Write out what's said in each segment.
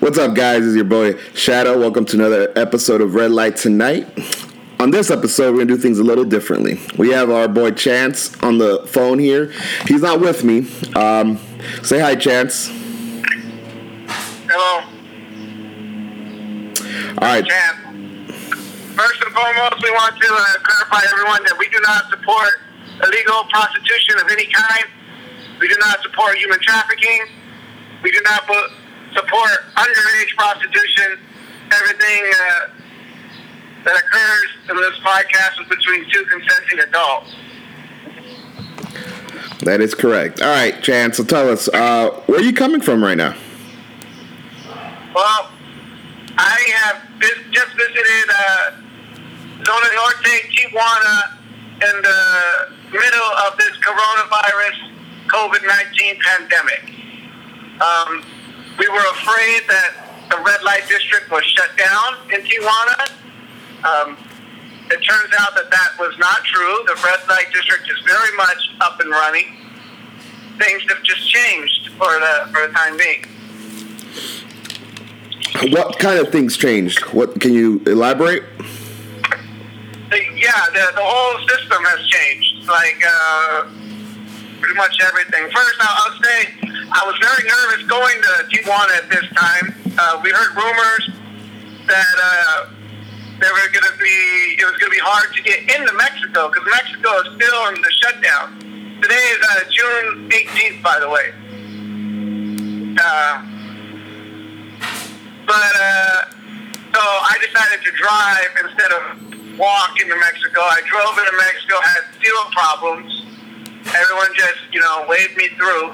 What's up, guys? It's your boy Shadow. Welcome to another episode of Red Light Tonight. On this episode, we're gonna do things a little differently. We have our boy Chance on the phone here. He's not with me. Um, say hi, Chance. Hello, All right. Chance. First and foremost, we want to uh, clarify everyone that we do not support illegal prostitution of any kind. We do not support human trafficking. We do not bu- support underage prostitution. Everything uh, that occurs in this podcast is between two consenting adults. That is correct. All right, Chance. So tell us, uh, where are you coming from right now? Well, I have vis- just visited uh, Zona Norte, Tijuana, in the middle of this coronavirus COVID 19 pandemic. Um, we were afraid that the red light district was shut down in Tijuana. Um, it turns out that that was not true. The red light district is very much up and running. Things have just changed for the for the time being. What kind of things changed? What can you elaborate? the- yeah, the, the whole system has changed. Like, uh, pretty much everything. First, I'll, say I was very nervous going to Tijuana at this time. Uh, we heard rumors that uh, there were going to be it was going to be hard to get into Mexico because Mexico is still in the shutdown. Today is uh, June 18th, by the way. Uh, but uh, so I decided to drive instead of walk into Mexico. I drove into Mexico, had zero problems. Everyone just, you know, waved me through.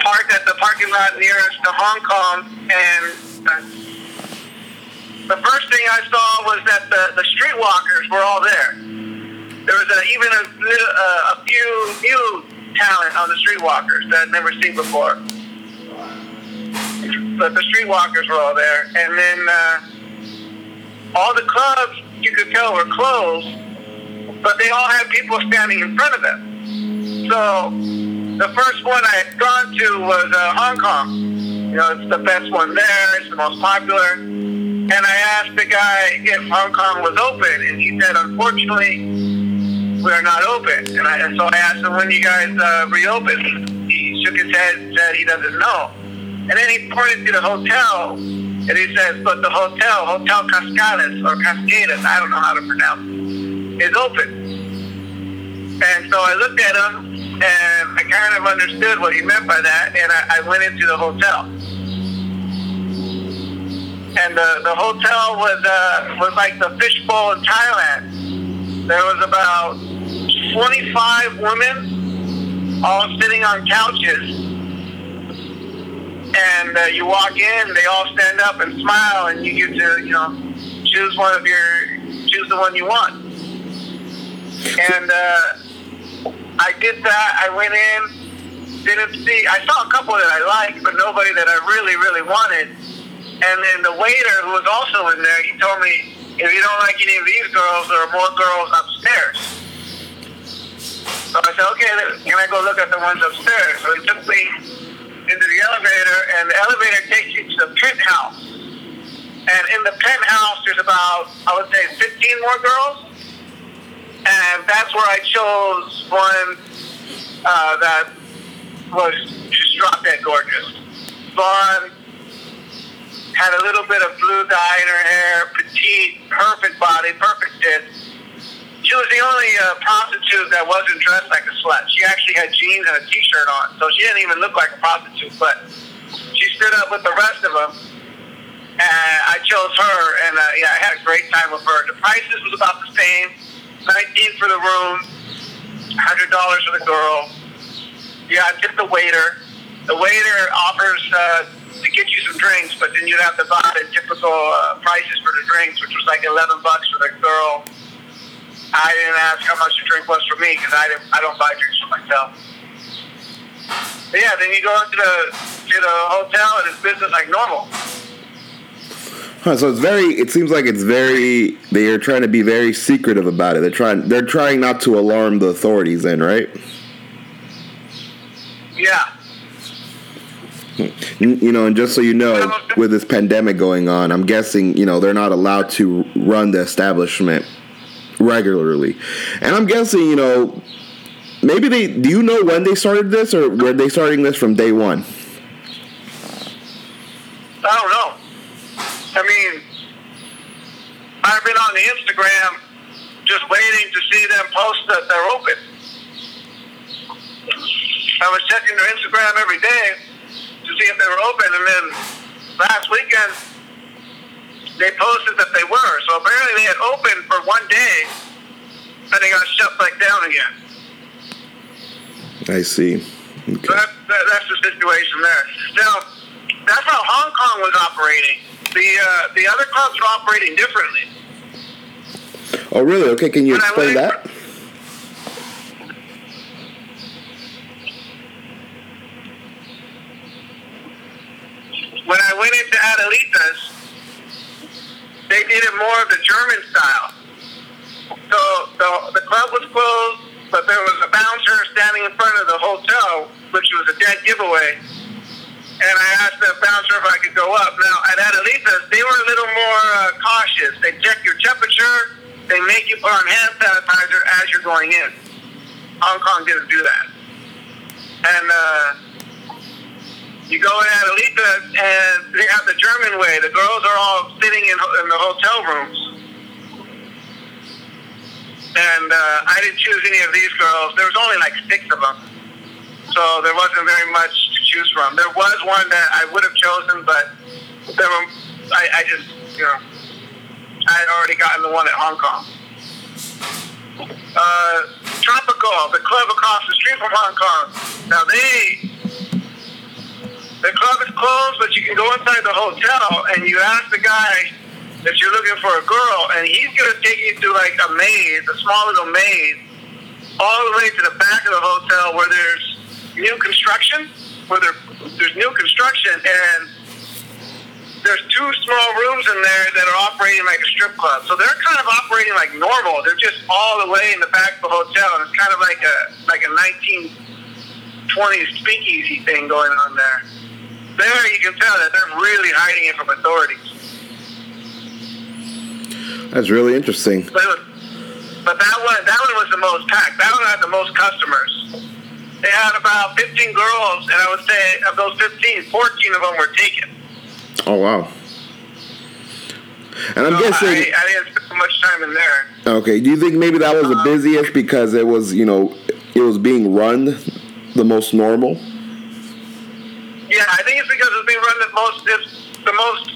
Parked at the parking lot nearest to Hong Kong, and the first thing I saw was that the, the streetwalkers were all there. There was a, even a, a few new talent on the streetwalkers that I'd never seen before but the streetwalkers were all there. And then uh, all the clubs you could tell were closed, but they all had people standing in front of them. So the first one I had gone to was uh, Hong Kong. You know, it's the best one there. It's the most popular. And I asked the guy if Hong Kong was open, and he said, unfortunately, we are not open. And, I, so I asked him, when you guys uh, reopen? He shook his head and said he doesn't know. And then he pointed to the hotel, and he says, but the hotel, Hotel Cascades, or Cascades, I don't know how to pronounce it, is open. And so I looked at him, and I kind of understood what he meant by that, and I, I went into the hotel. And the, the hotel was uh, was like the fishbowl in Thailand. There was about 25 women all sitting on couches and uh, you walk in, they all stand up and smile, and you get to, you know, choose one of your, choose the one you want. And uh, I did that. I went in, didn't see. I saw a couple that I liked, but nobody that I really, really wanted. And then the waiter, who was also in there, he told me, if you don't like any of these girls, there are more girls upstairs. So I said, okay, can I go look at the ones upstairs? So he took me into the elevator, and the elevator takes you to the penthouse. And in the penthouse, there's about, I would say, 15 more girls. And that's where I chose one uh, that was just drop dead gorgeous. Blonde, had a little bit of blue dye in her hair, petite, perfect body, perfect tits. She was the only uh, prostitute that wasn't dressed like a slut. She actually had jeans and a t-shirt on, so she didn't even look like a prostitute. But she stood up with the rest of them, and I chose her. And uh, yeah, I had a great time with her. The prices was about the same: nineteen for the room, hundred dollars for the girl. Yeah, I tipped the waiter. The waiter offers uh, to get you some drinks, but then you'd have to buy the typical uh, prices for the drinks, which was like eleven bucks for the girl. I didn't ask how much the drink was for me because I didn't. I don't buy drinks for myself. But yeah, then you go into the to the hotel and it's business like normal. So it's very. It seems like it's very. They are trying to be very secretive about it. They're trying. They're trying not to alarm the authorities. Then, right? Yeah. You know, and just so you know, with this pandemic going on, I'm guessing you know they're not allowed to run the establishment regularly, and I'm guessing you know maybe they. Do you know when they started this, or were they starting this from day one? I don't know. I mean, I've been on the Instagram just waiting to see them post that they're open. I was checking their Instagram every day to see if they were open, and then last weekend they posted that they were. So apparently they had opened for one day, and they got shut back down again. I see. Okay. So that, that, that's the situation there. Now, that's how Hong Kong was operating. The uh, the other clubs are operating differently. Oh, really? Okay, can you when explain that? when I went into Adelitas, they did it more of the German style. So the, the club was closed, but there was a bouncer standing in front of the hotel, which was a dead giveaway. And I asked the bouncer if I could go up. Now, at Adelitas, they were a little more uh, cautious. They check your temperature. They make you put on hand sanitizer as you're going in. Hong Kong didn't do that. And uh, you go in Adelita and they have the German way. The girls are all sitting in, in the hotel rooms. And uh, I didn't choose any of these girls. There was only like six of them. So there wasn't very much choose from. There was one that I would have chosen, but there were, I, I just, you know, I had already gotten the one at Hong Kong. Uh, Tropical, the club across the street from Hong Kong. Now they the club is closed, but you can go inside the hotel and you ask the guy if you're looking for a girl, and he's gonna take you to like a maze, a small little maze, all the way to the back of the hotel where there's new construction, where there, there's new construction, and there's two small rooms in there that are operating like a strip club. So they're kind of operating like normal. They're just all the way in the back of the hotel, and it's kind of like a like a 1920s speakeasy thing going on there there you can tell that they're really hiding it from authorities. That's really interesting. But, was, but that one, that one was the most packed. That one had the most customers. They had about 15 girls, and I would say of those 15, 14 of them were taken. Oh wow! And I'm so guessing I, I, didn't spend much time in there. Okay, do you think maybe that was the um, busiest because it was, you know, it was being run the most normal? Yeah, I think it's because it's being run the most. It's the most.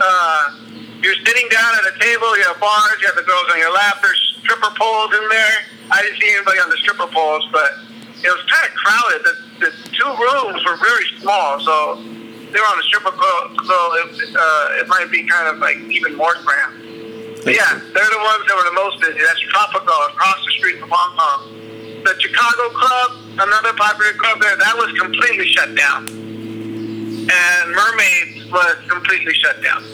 Uh, you're sitting down at a table. You have bars. You have the girls on your lap. There's stripper poles in there. I didn't see anybody on the stripper poles, but it was kind of crowded. The, the two rooms were very small, so they were on the stripper pole. So it, uh, it might be kind of like even more cramped. But yeah, they're the ones that were the most busy. That's Tropical across the street from Hong Kong. The Chicago Club, another popular club there, that was completely shut down and Mermaids was completely shut down.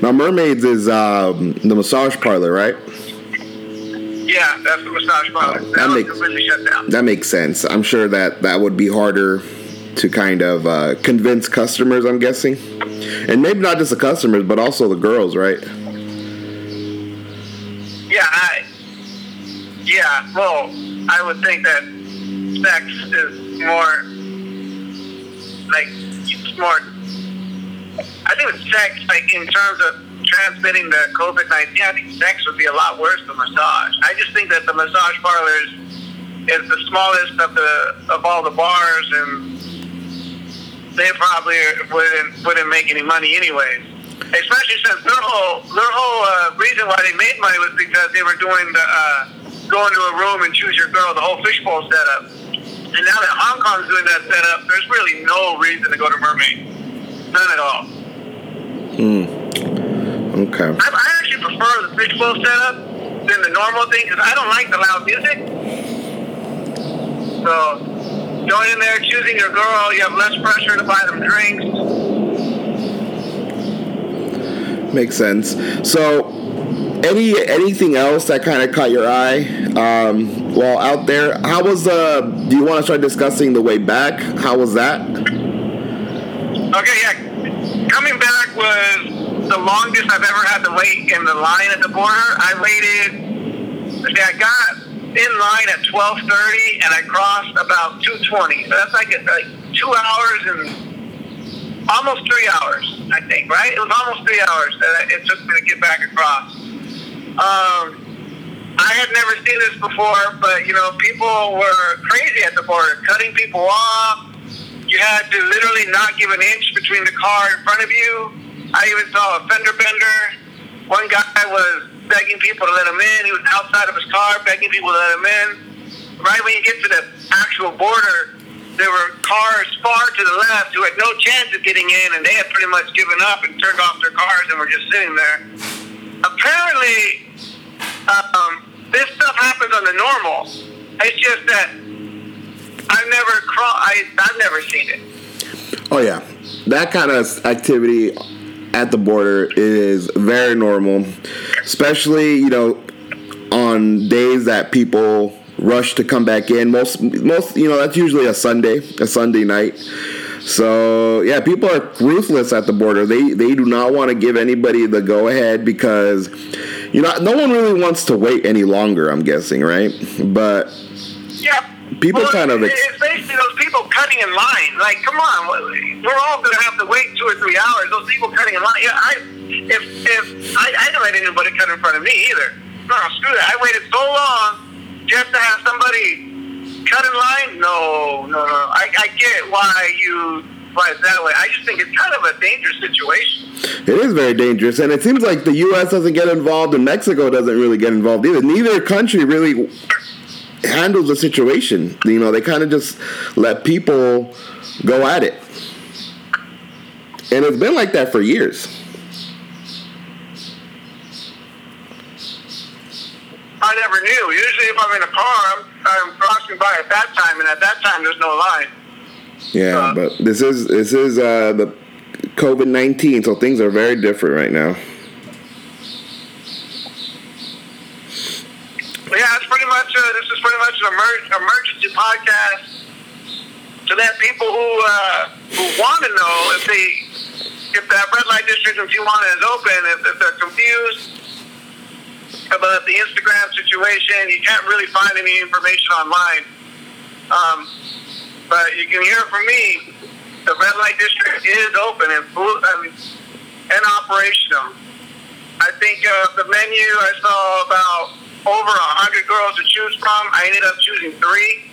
Now, Mermaids is um, the massage parlor, right? Yeah, that's the massage parlor. Uh, that, that makes, completely shut down. That makes sense. I'm sure that that would be harder to kind of uh, convince customers, I'm guessing. And maybe not just the customers, but also the girls, right? Yeah, I, yeah, well, I would think that sex is more like it's more. I think with sex, like in terms of transmitting the COVID nineteen, I think sex would be a lot worse than massage. I just think that the massage parlors is the smallest of the of all the bars, and they probably wouldn't wouldn't make any money anyways. Especially since their whole their whole uh, reason why they made money was because they were doing the uh, going to a room and choose your girl, the whole fishbowl setup. And now that Hong Kong's doing that setup, there's really no reason to go to Mermaid. None at all. Hmm. Okay. I, I actually prefer the fishbowl setup than the normal thing because I don't like the loud music. So going in there, choosing your girl, you have less pressure to buy them drinks. Makes sense. So, any anything else that kind of caught your eye? Um, while out there. How was the? Do you want to start discussing the way back? How was that? Okay, yeah. Coming back was the longest I've ever had to wait in the line at the border. I waited. I got in line at 12:30 and I crossed about 2:20. So that's like a, like two hours and almost three hours, I think. Right? It was almost three hours that it took me to get back across. Um, I had never seen this before, but you know, people were crazy at the border, cutting people off. You had to literally not give an inch between the car in front of you. I even saw a fender bender. One guy was begging people to let him in. He was outside of his car begging people to let him in. Right when you get to the actual border, there were cars far to the left who had no chance of getting in, and they had pretty much given up and turned off their cars and were just sitting there. Apparently, um, this stuff happens on the normal. It's just that I've never cro- I, I've never seen it. Oh yeah, that kind of activity at the border is very normal, especially you know on days that people rush to come back in. Most most you know that's usually a Sunday, a Sunday night. So yeah, people are ruthless at the border. They they do not want to give anybody the go ahead because you know no one really wants to wait any longer. I'm guessing, right? But yeah, people well, kind of. Ex- it's basically cutting in line. Like, come on, we're all going to have to wait two or three hours. Those people cutting in line. Yeah, I if if I, I didn't let anybody cut in front of me either. No, screw that. I waited so long just to have somebody cut in line? No, no, no. I, I get why you why that way. I just think it's kind of a dangerous situation. It is very dangerous, and it seems like the U.S. doesn't get involved, and Mexico doesn't really get involved either. Neither country really handles the situation. You know, they kind of just let people go at it, and it's been like that for years. I never knew. Usually, if I'm in a car, I'm, I'm crossing by at that time, and at that time, there's no line. Yeah, uh, but this is this is uh, the COVID nineteen, so things are very different right now. Yeah, it's pretty much uh, this is pretty much an emer- emergency podcast to let people who uh, who want to know if they if that red light district in Tijuana is open, if, if they're confused about the Instagram situation. You can't really find any information online. Um, but you can hear from me. The red light district is open and and, and operational. I think uh, the menu I saw about over a hundred girls to choose from. I ended up choosing three,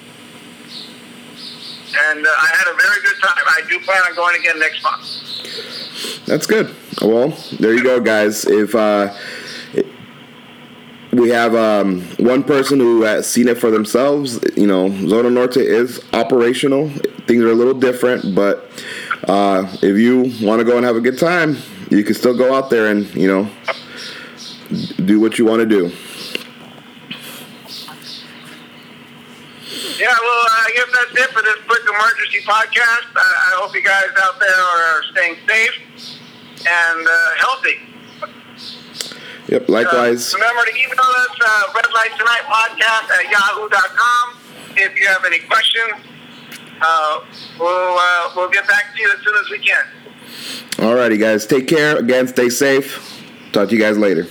and uh, I had a very good time. I do plan on going again next month. That's good. Well, there you go, guys. If uh, we have um, one person who has seen it for themselves. You know, Zona Norte is operational. Things are a little different, but uh, if you want to go and have a good time, you can still go out there and you know do what you want to do. Yeah, well, I guess that's it for this quick emergency podcast. I, I hope you guys out there are staying safe and uh, healthy. Yep, likewise. Uh, remember to email us, uh, Red Light Tonight podcast at yahoo.com. If you have any questions, uh, we'll, uh, we'll get back to you as soon as we can. Alrighty, guys. Take care. Again, stay safe. Talk to you guys later.